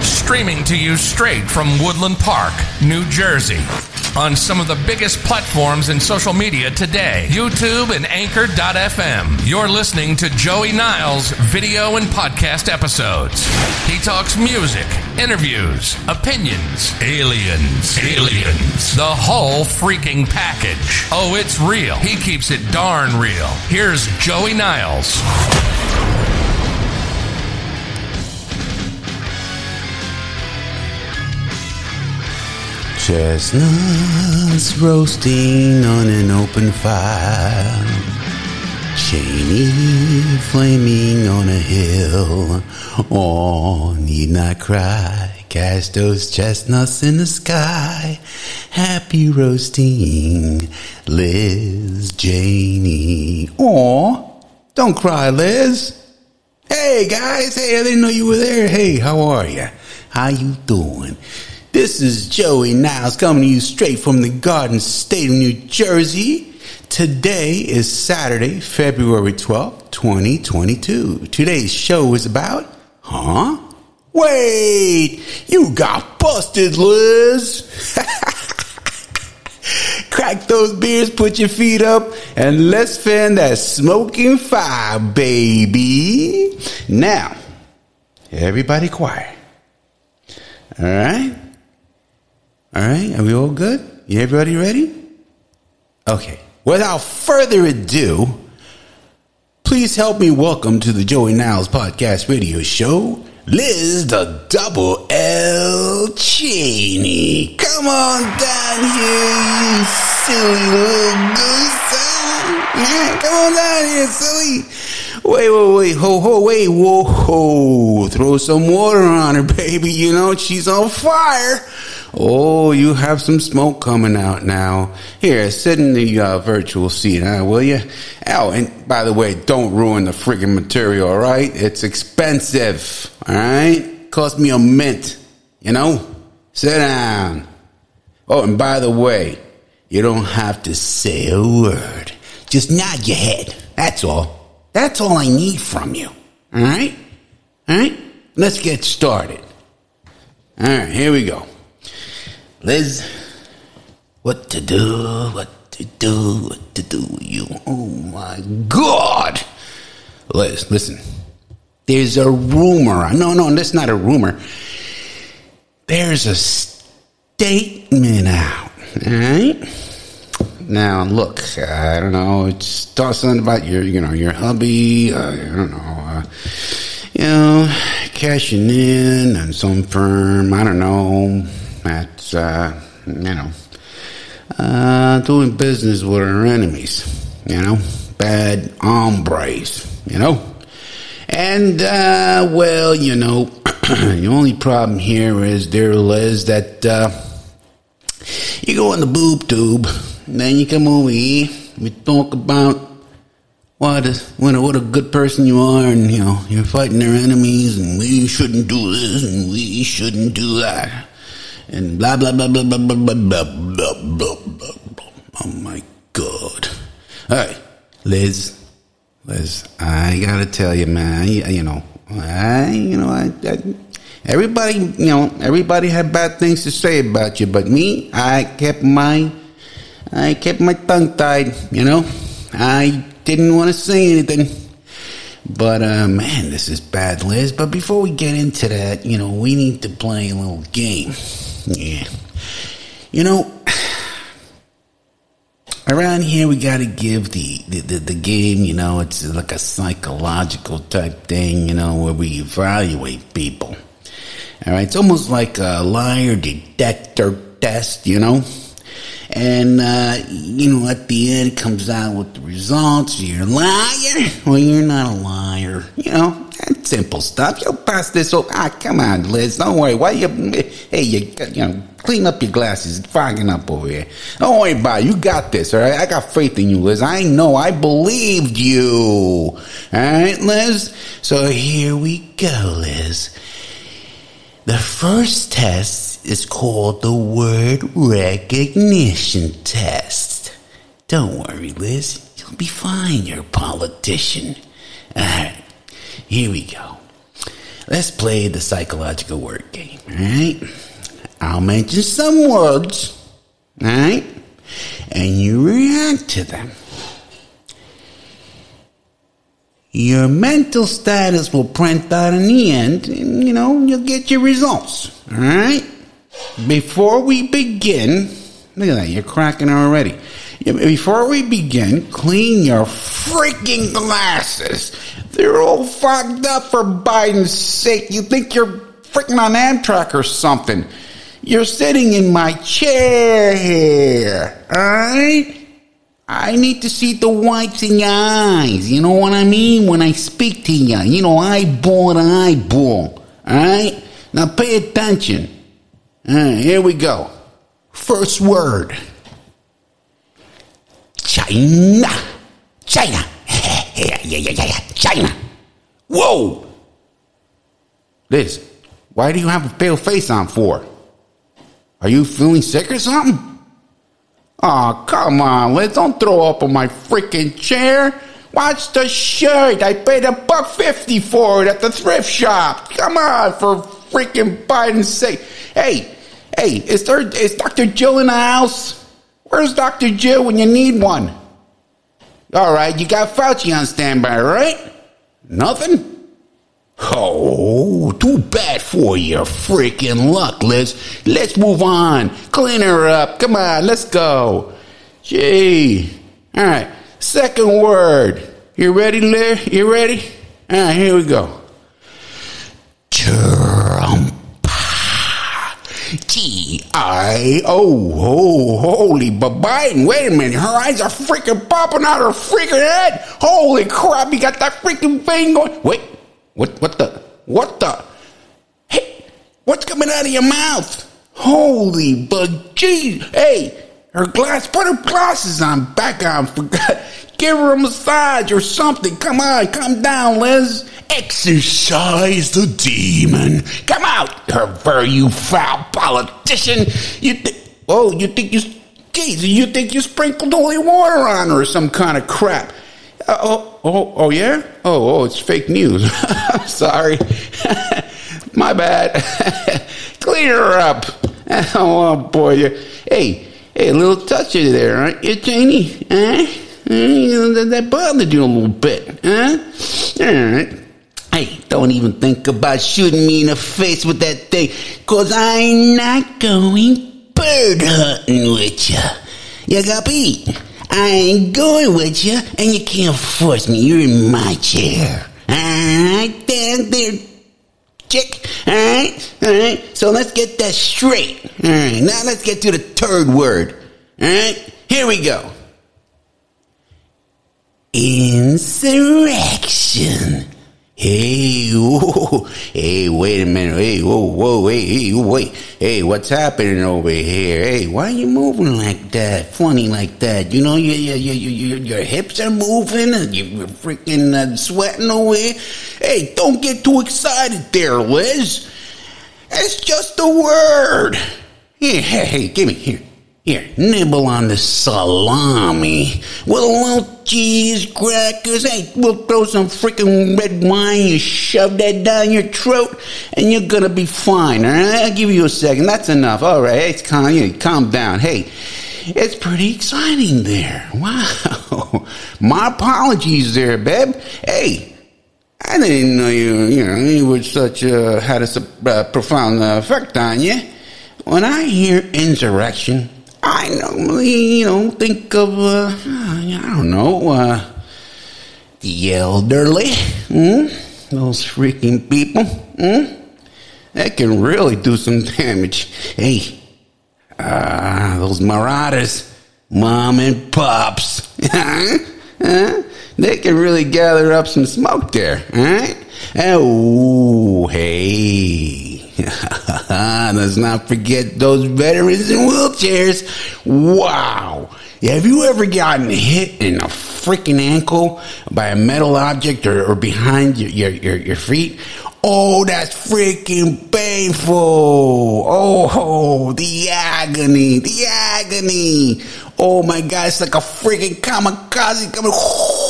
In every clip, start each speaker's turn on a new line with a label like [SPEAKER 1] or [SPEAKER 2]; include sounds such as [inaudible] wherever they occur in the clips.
[SPEAKER 1] Streaming to you straight from Woodland Park, New Jersey. On some of the biggest platforms in social media today YouTube and Anchor.fm. You're listening to Joey Niles' video and podcast episodes. He talks music, interviews, opinions, aliens, aliens, the whole freaking package. Oh, it's real. He keeps it darn real. Here's Joey Niles.
[SPEAKER 2] Chestnuts roasting on an open fire. Cheney flaming on a hill. Oh, need not cry. Cast those chestnuts in the sky. Happy roasting, Liz Cheney. Oh, don't cry, Liz. Hey guys, hey, I didn't know you were there. Hey, how are you? How you doing? This is Joey Niles coming to you straight from the Garden State of New Jersey. Today is Saturday, February 12th, 2022. Today's show is about, huh? Wait, you got busted, Liz. [laughs] Crack those beers, put your feet up, and let's fan that smoking fire, baby. Now, everybody quiet. All right? All right, are we all good? Everybody ready? Okay. Without further ado, please help me welcome to the Joey Niles Podcast Radio Show, Liz the Double L Cheney. Come on down here, you silly little goose. Yeah, come on down here, silly. Wait, wait, wait, ho, ho, wait, whoa, ho. Throw some water on her, baby. You know, she's on fire. Oh, you have some smoke coming out now. Here, sit in the uh, virtual seat, huh, will you? Oh, and by the way, don't ruin the friggin' material, all right? It's expensive, all right? Cost me a mint, you know? Sit down. Oh, and by the way, you don't have to say a word. Just nod your head. That's all. That's all I need from you. All right? All right? Let's get started. All right, here we go. Liz, what to do, what to do, what to do, you. Oh my God. Liz, listen. There's a rumor. No, no, that's not a rumor. There's a statement out, all right? Now, look, I don't know. It's talking something about your, you know, your hubby. Uh, I don't know. Uh, you know, cashing in on some firm. I don't know. That's uh, you know, uh, doing business with our enemies. You know, bad hombres. You know, and uh, well, you know, [clears throat] the only problem here is, dear Liz, that uh, you go in the boob tube, and then you come over here. We talk about what a, what a, what a good person you are, and you know you're fighting their enemies, and we shouldn't do this, and we shouldn't do that, and blah blah blah blah blah blah blah blah blah blah blah. blah. Oh my god! All right, Liz, Liz, I gotta tell you, man. You, know, I you know I, I everybody you know everybody had bad things to say about you, but me, I kept my I kept my tongue tied. You know, I didn't want to say anything. But uh, man, this is bad, Liz. But before we get into that, you know, we need to play a little game. Yeah, you know, [sighs] around here we got to give the, the, the the game. You know, it's like a psychological type thing. You know, where we evaluate people. All right, it's almost like a liar detector test. You know. And, uh, you know, at the end, it comes out with the results. You're a liar. [laughs] Well, you're not a liar. You know, that's simple stuff. You'll pass this over. Ah, come on, Liz. Don't worry. Why you, hey, you, you know, clean up your glasses. It's fogging up over here. Don't worry about it. You got this, all right? I got faith in you, Liz. I know. I believed you. All right, Liz? So here we go, Liz. The first test is called the word recognition test. Don't worry, Liz. You'll be fine. You're a politician. Alright, here we go. Let's play the psychological word game, alright? I'll mention some words, alright? And you react to them. Your mental status will print out in the end, and you know, you'll get your results, alright? Before we begin, look at that, you're cracking already. Before we begin, clean your freaking glasses. They're all fogged up for Biden's sake. You think you're freaking on Amtrak or something. You're sitting in my chair here, alright? I need to see the whites in your eyes. You know what I mean? When I speak to you, you know, eyeball to eyeball. Alright? Now pay attention. Alright, here we go. First word China. China. [laughs] yeah, yeah, yeah, yeah. China. Whoa. Liz, why do you have a pale face on for? Are you feeling sick or something? Oh, come on, Liz. Don't throw up on my freaking chair. Watch the shirt. I paid a buck fifty for it at the thrift shop. Come on, for freaking Biden's say, Hey, hey, is there is Dr. Jill in the house? Where's Dr. Jill when you need one? All right, you got Fauci on standby, right? Nothing? Oh, too bad for your freaking luck, Liz. Let's move on. Clean her up. Come on, let's go. Gee. All right, second word. You ready, Liz? You ready? All right, here we go. Trump. T I O. Oh, holy, Biden, wait a minute. Her eyes are freaking popping out of her freaking head. Holy crap, you got that freaking thing going. Wait, what, what the, what the? Hey, what's coming out of your mouth? Holy, but geez, hey, her glass, put her glasses on, back on, forgot. [laughs] Give her a massage or something. Come on, come down, Liz. Exorcise the demon. Come out, her you foul politician. You think, oh, you think you, geez, you think you sprinkled holy water on her or some kind of crap. Uh, oh, oh, oh, yeah? Oh, oh, it's fake news. [laughs] Sorry. [laughs] My bad. [laughs] Clean her up. Oh, boy. Hey, hey, a little touchy there, aren't you, Janie? Huh? That bothered you a little bit, huh? All right. Hey, don't even think about shooting me in the face with that thing, cause I'm not going bird hunting with you. You got beat. I ain't going with you, and you can't force me. You're in my chair. Alright, there, there, chick. Alright, alright. So let's get that straight. Alright, now let's get to the third word. Alright, here we go. Insurrection. Hey, wait a minute. Hey, whoa, whoa, hey, hey, wait. Hey, what's happening over here? Hey, why are you moving like that? Funny like that? You know, your your your your, your hips are moving, and you're freaking uh, sweating away. Hey, don't get too excited there, Liz. It's just a word. Hey, hey, give me here. Here, nibble on the salami with a little cheese, crackers. Hey, we'll throw some freaking red wine. You shove that down your throat, and you're gonna be fine. All right, I'll give you a second. That's enough. All right, hey, calm, you calm down. Hey, it's pretty exciting there. Wow. [laughs] My apologies there, babe. Hey, I didn't know you. You know, you were such a had a uh, profound effect on you. When I hear insurrection. I normally, you know, think of, uh, I don't know, uh, the elderly, hmm? those freaking people, hmm? that can really do some damage. Hey, uh, those marauders, mom and pops? [laughs] They can really gather up some smoke there, right? Oh, hey. [laughs] Let's not forget those veterans in wheelchairs. Wow. Have you ever gotten hit in a freaking ankle by a metal object or, or behind your, your, your, your, feet? Oh, that's freaking painful. Oh, the agony, the agony. Oh my God, it's like a freaking kamikaze coming. [laughs]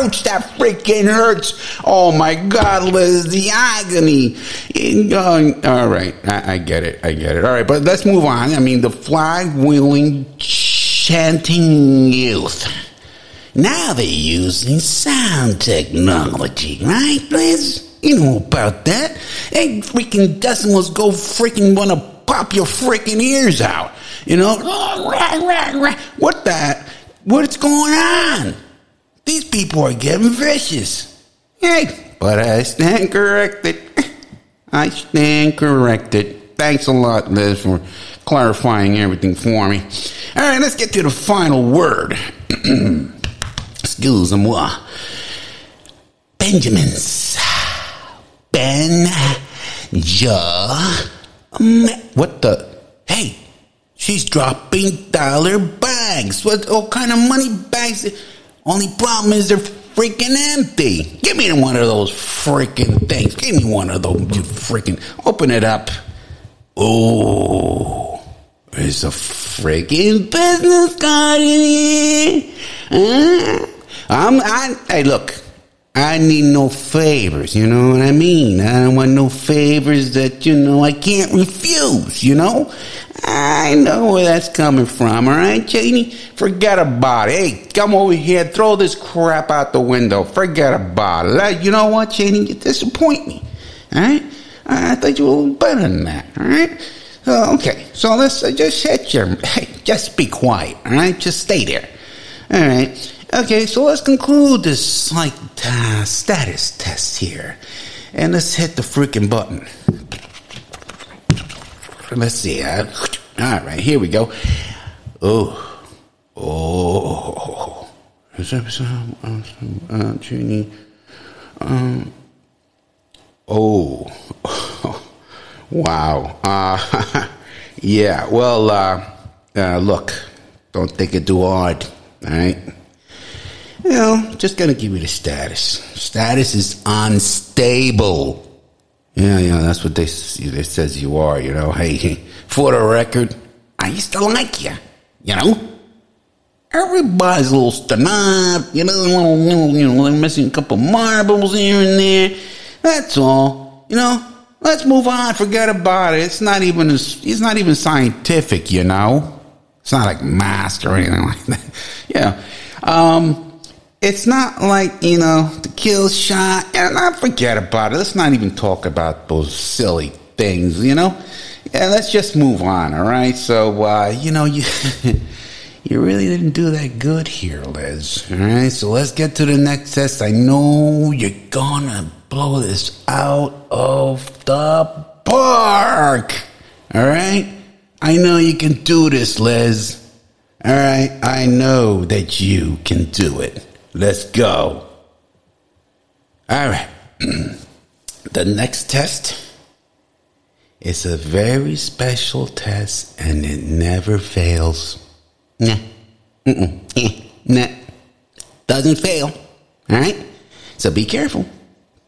[SPEAKER 2] ouch, that freaking hurts. Oh my God, Liz, the agony. Uh, all right, I, I, get it, I get it. All right, but let's move on. I mean, the flag wheeling, chanting youth. Now they're using sound technology, right, Liz? You know about that. Hey, freaking decimals go freaking wanna pop your freaking ears out. You know? What that? What's going on? These people are getting vicious. Hey, but I stand corrected. I stand corrected. Thanks a lot, Liz, for clarifying everything for me. All right, let's get to the final word. [clears throat] Excuse moi. Benjamins. Ben. Ja. What the? Hey, she's dropping dollar bags. What, what kind of money bags? Only problem is they're freaking empty. Give me one of those freaking things. Give me one of those. You freaking open it up. Oh, there's a freaking business card in here. Huh? I'm. I. Hey, look. I need no favors, you know what I mean? I don't want no favors that, you know, I can't refuse, you know? I know where that's coming from, alright, Janie? Forget about it. Hey, come over here, throw this crap out the window. Forget about it. You know what, Janie? You disappoint me, alright? I thought you were a little better than that, alright? Uh, okay, so let's uh, just hit your. [laughs] Hey, just be quiet, alright? Just stay there. Alright. Okay, so let's conclude this like uh, status test here, and let's hit the freaking button. Let's see. Uh, all right, here we go. Oh, oh. Is that some uh, Genie? Um. Oh. [laughs] wow. Uh. [laughs] yeah. Well. Uh, uh. Look. Don't think it too hard. All right. You know, just gonna give you the status. Status is unstable. Yeah, yeah, that's what they it says you are. You know, hey, [laughs] for the record, I used to like you. You know, everybody's a little stoned You know, you know, they're missing a couple marbles here and there. That's all. You know, let's move on. Forget about it. It's not even. It's not even scientific. You know, it's not like math or anything like that. [laughs] Yeah. Um, it's not like, you know, the kill shot, and I forget about it. Let's not even talk about those silly things, you know? Yeah, let's just move on, all right? So, uh, you know, [laughs] you you really didn't do that good here, Liz. All right, so let's get to the next test. I know you're gonna blow this out of the park. All right? I know you can do this, Liz. All right? I know that you can do it. Let's go. All right. [clears throat] the next test is a very special test and it never fails. Nah. Mm-mm. Nah. Doesn't fail. All right? So be careful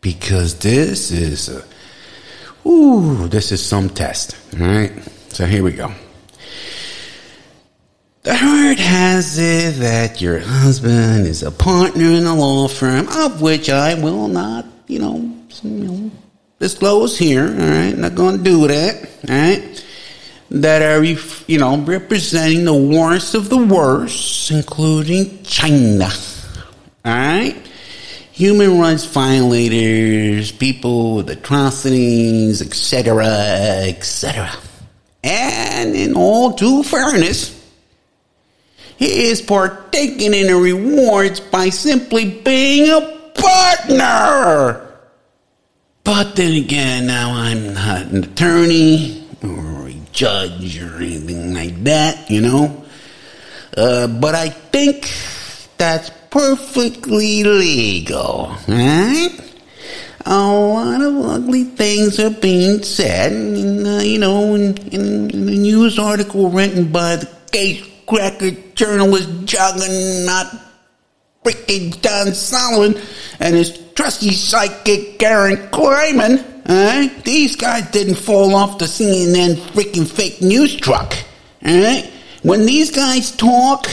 [SPEAKER 2] because this is a, ooh, this is some test. All right? So here we go. The word has it that your husband is a partner in a law firm, of which I will not, you know, you know disclose here. All right, not going to do that. All right, that are you know representing the worst of the worst, including China. All right, human rights violators, people with atrocities, etc., etc. And in all due fairness he is partaking in the rewards by simply being a partner. But then again, now I'm not an attorney or a judge or anything like that, you know. Uh, but I think that's perfectly legal, right? A lot of ugly things are being said, in, uh, you know, in, in, in news article written by the case cracker journalist juggernaut freaking John Solomon and his trusty psychic Karen Kleiman, eh? These guys didn't fall off the CNN freaking fake news truck, eh? When these guys talk,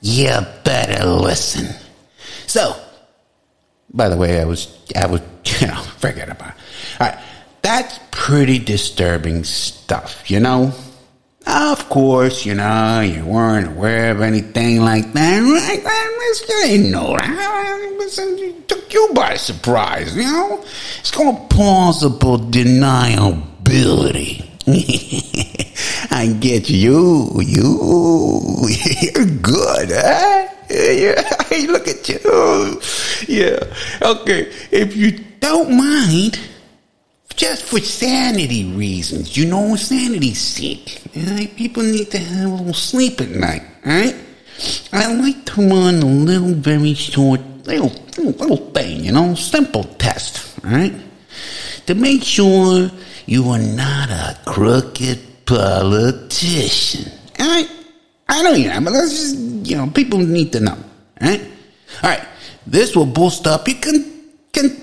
[SPEAKER 2] you better listen. So, by the way, I was, I was, [laughs] you know, forget about it. All right. That's pretty disturbing stuff, you know? Of course, you know, you weren't aware of anything like that, right? You didn't know that. It took you by surprise, you know? It's called plausible deniability. [laughs] I get you, you, you're good, huh? Yeah, hey, [laughs] look at you. Yeah, okay. If you don't mind, just for sanity reasons, you know, sanity sake. Right? People need to have a little sleep at night, right? I like to run a little, very short, little, little, thing, you know, simple test, right? To make sure you are not a crooked politician? I know you're not, but that's just, you know, people need to know, alright? Alright, this will boost up your con-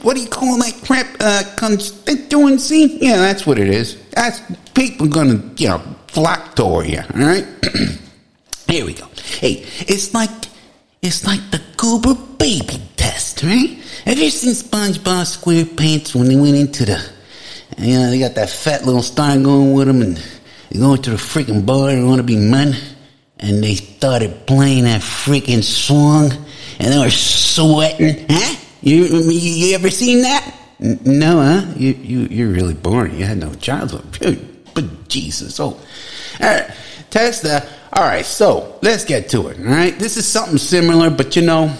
[SPEAKER 2] what do you call that crap? Uh, constituency? Yeah, that's what it is. That's people gonna, you know, flock toward you, alright? [clears throat] Here we go. Hey, it's like it's like the Goober baby test, right? Have you seen SpongeBob SquarePants when they went into the, you know, they got that fat little star going with them, and they go into the freaking bar and want to be men, and they started playing that freaking song, and they were sweating, huh? You you, ever seen that? No, huh? You you you're really boring. You had no childhood, but Jesus, oh, all right, test that. All right, so let's get to it. All right, this is something similar, but you know,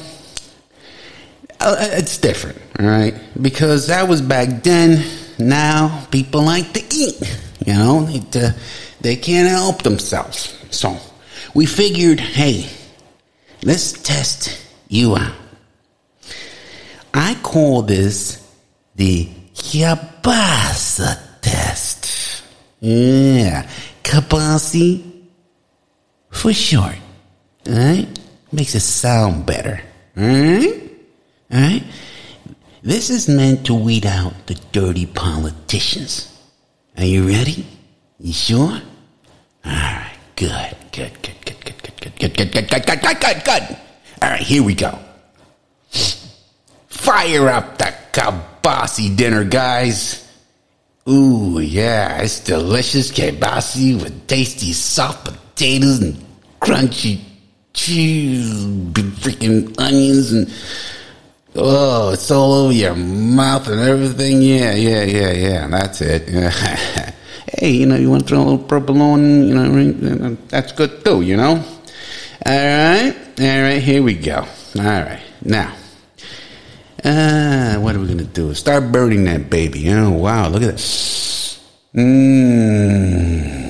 [SPEAKER 2] uh, it's different. All right, because that was back then. Now people like to eat. You know, they, uh, they can't help themselves. So we figured, hey, let's test you out. I call this the Kielbasa test. Yeah, Kabasi for short. Alright? Makes it sound better. Alright? Alright? This is meant to weed out the dirty politicians. Are you ready? You sure? Alright, good, good, good, good, good, good, good, good, good, good, good, good, good, good, good. Alright, here we go. Fire up the kabasi dinner, guys. Ooh, yeah, it's delicious kabasi with tasty soft potatoes and crunchy cheese, freaking onions, and oh, it's all over your mouth and everything. Yeah, yeah, yeah, yeah. That's it. [laughs] hey, you know, you want to throw a little provolone, you know, that's good too, you know. All right, all right, here we go. All right, now. Uh, what are we gonna do? Start burning that baby. Oh wow, look at that. Mmm.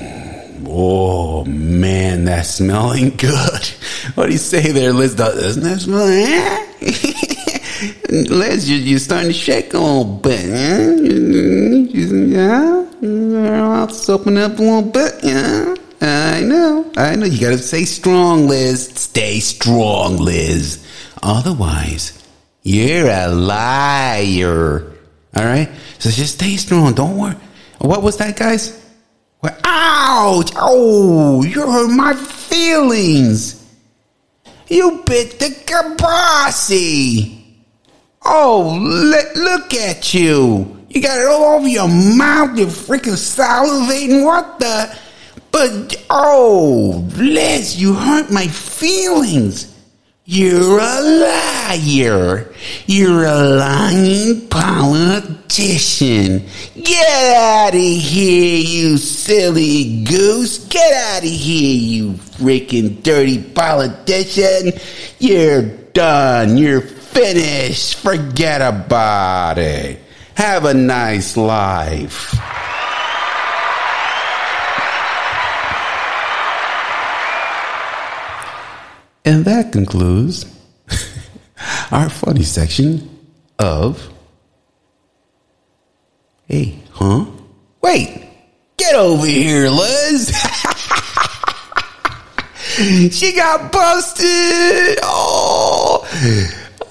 [SPEAKER 2] Oh man, that's smelling [laughs] good. What do you say there, Liz? Doesn't that smell? [laughs] Liz, you, you're starting to shake a little bit. Yeah, mouth's open up a little bit. Yeah, I know. I know. You gotta stay strong, Liz. Stay strong, Liz. Otherwise, you're a liar. All right? So just stay strong. Don't worry. What was that, guys? What? Ouch! Oh, you hurt my feelings. You bit the kabasi. Oh, let, look at you. You got it all over your mouth. You're freaking salivating. What the? But, oh, Liz, you hurt my feelings. You're a liar. You're a lying politician. Get out of here, you silly goose. Get out of here, you freaking dirty politician. You're done. You're finished. Forget about it. Have a nice life. And that concludes [laughs] our funny section of. Hey, huh? Wait! Get over here, Liz! [laughs] she got busted! Oh!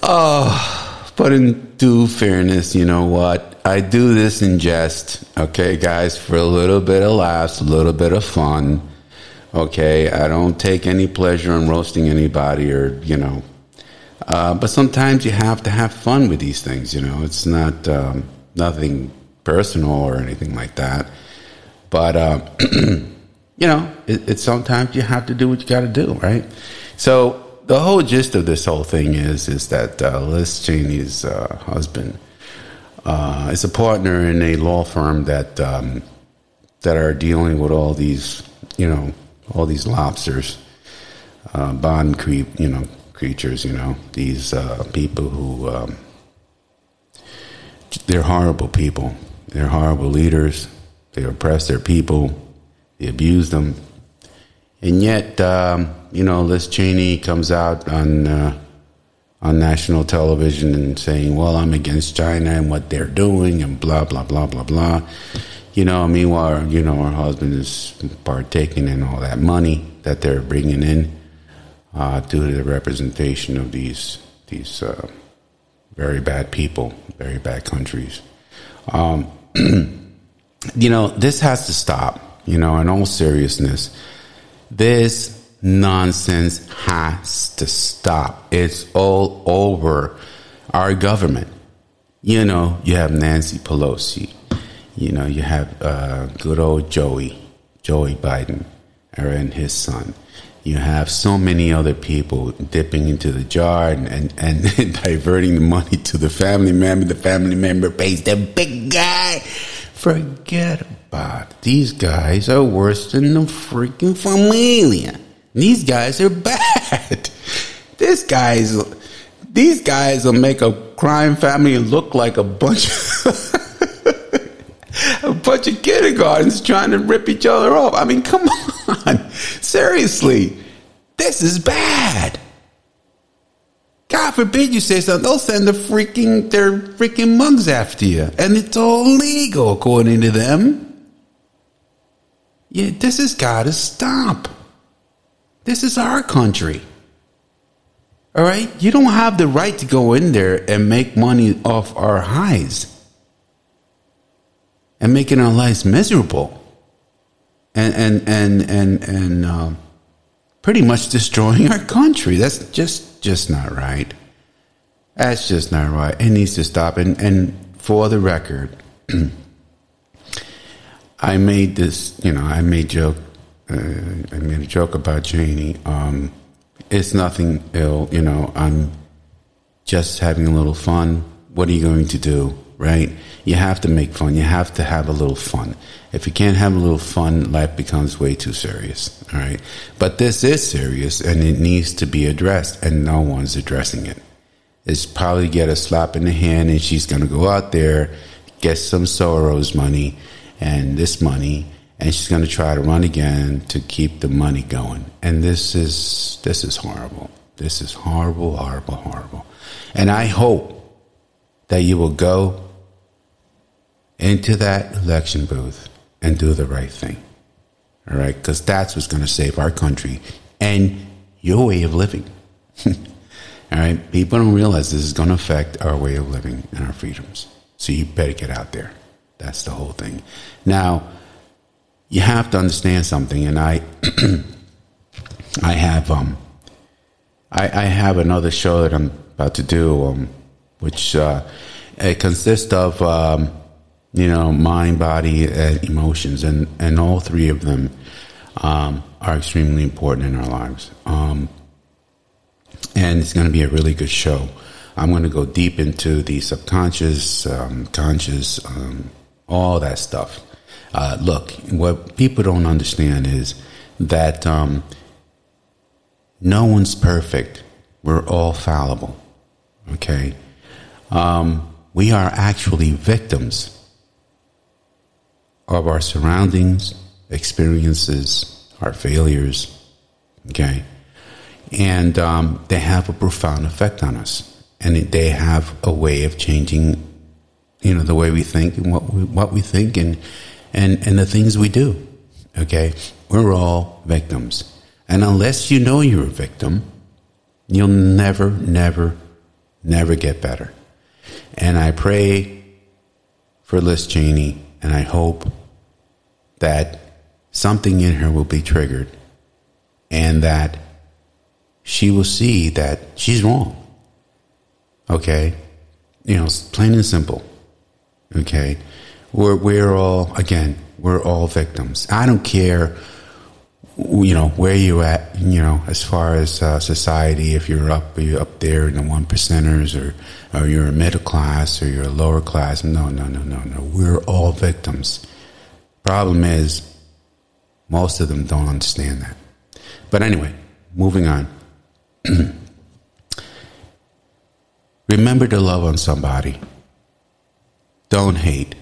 [SPEAKER 2] Oh. But in due fairness, you know what? I do this in jest, okay, guys, for a little bit of laughs, a little bit of fun. Okay, I don't take any pleasure in roasting anybody or, you know, Uh, but sometimes you have to have fun with these things. You know, it's not um, nothing personal or anything like that. But uh, [clears throat] you know, it, it's sometimes you have to do what you got to do, right? So the whole gist of this whole thing is is that uh, Liz Cheney's uh, husband uh, is a partner in a law firm that um, that are dealing with all these, you know, all these lobsters, uh, bond creep, you know, creatures, you know, these uh, people who um, they're horrible people. They're horrible leaders. They oppress their people. They abuse them. And yet, um, you know, Liz Cheney comes out on uh, on national television and saying, "Well, I'm against China and what they're doing," and blah blah blah blah blah. You know, meanwhile, you know, her husband is partaking in all that money that they're bringing in uh, due to the representation of these these uh, very bad people, very bad countries. Um, [clears throat] you know, this has to stop. You know, in all seriousness, this nonsense has to stop. It's all over our government. You know, you have Nancy Pelosi. You know, you have uh, good old Joey, Joey Biden, and his son you have so many other people dipping into the jar and, and, and [laughs] diverting the money to the family member. The family member pays the big guy. Forget about it. These guys are worse than the freaking familia. These guys are [laughs] bad. This guy's these guys will make a crime family look like a bunch of [laughs] bunch of kindergartens trying to rip each other off. I mean, come on. [laughs] Seriously. This is bad. God forbid you say something. They'll send the freaking their freaking mugs after you. And it's all legal according to them. Yeah, this has gotta stop. This is our country. All right? You don't have the right to go in there and make money off our highs and making our lives miserable and and and and and um, pretty much destroying our country. That's just just not right. That's just not right. It needs to stop. And and for the record, [clears throat] I made this. You know, I made joke. Uh, I made a joke about Cheney. Um, it's nothing ill. You know, I'm just having a little fun. What are you going to do? Right? You have to make fun. You have to have a little fun. If you can't have a little fun, life becomes way too serious, all right? But this is serious and it needs to be addressed, and no one's addressing it. It's probably get a slap in the hand, and she's going to go out there, get some Soros money and this money, and she's going to try to run again to keep the money going. And this is this is horrible. This is horrible, horrible, horrible. And I hope that you will go into that election booth and do the right thing. All right? Because that's what's going to save our country and your way of living. [laughs] All right? People don't realize this is going to affect our way of living and our freedoms. So you better get out there. That's the whole thing. Now, you have to understand something, and I, [clears throat] I have, um, I, I have another show that I'm about to do, um, which uh, it consists of um, you know, mind, body, and emotions, and and all three of them um, are extremely important in our lives. Um, and it's going to be a really good show. I'm going to go deep into the subconscious, um, conscious, um, all that stuff. Uh, look, what people don't understand is that um, no one's perfect. We're all fallible. Okay, um, we are actually victims of our surroundings, experiences, our failures. Okay. And um, they have a profound effect on us. And they have a way of changing, you know, the way we think and what we, what we think and, and, and the things we do. Okay. We're all victims. And unless you know you're a victim, you'll never, never, never get better. And I pray for Liz Cheney and I hope that something in her will be triggered and that she will see that she's wrong. Okay, you know, plain and simple. Okay, we're we're all again, we're all victims. I don't care, you know, where you at. You know, as far as uh, society, if you're up, you're up there in the one percenters, or or you're a middle class, or you're a lower class. No, no, no, no, no. We're all victims. Problem is, most of them don't understand that. But anyway, moving on. [clears throat] Remember to love on somebody. Don't hate.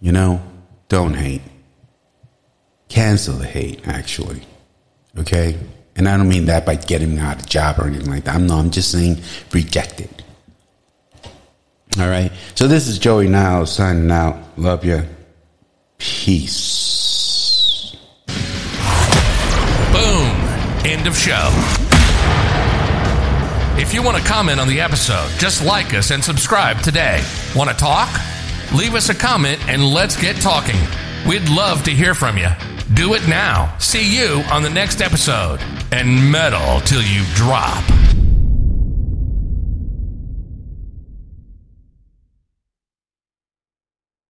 [SPEAKER 2] You know, don't hate. Cancel the hate, actually. Okay? And I don't mean that by getting out of job or anything like that. I'm no, I'm just saying reject it. All right. So this is Joey Niles signing out. Love you. Peace.
[SPEAKER 1] Boom. End of show. If you want to comment on the episode, just like us and subscribe today. Want to talk? Leave us a comment and let's get talking. We'd love to hear from you. Do it now. See you on the next episode. And metal till you drop.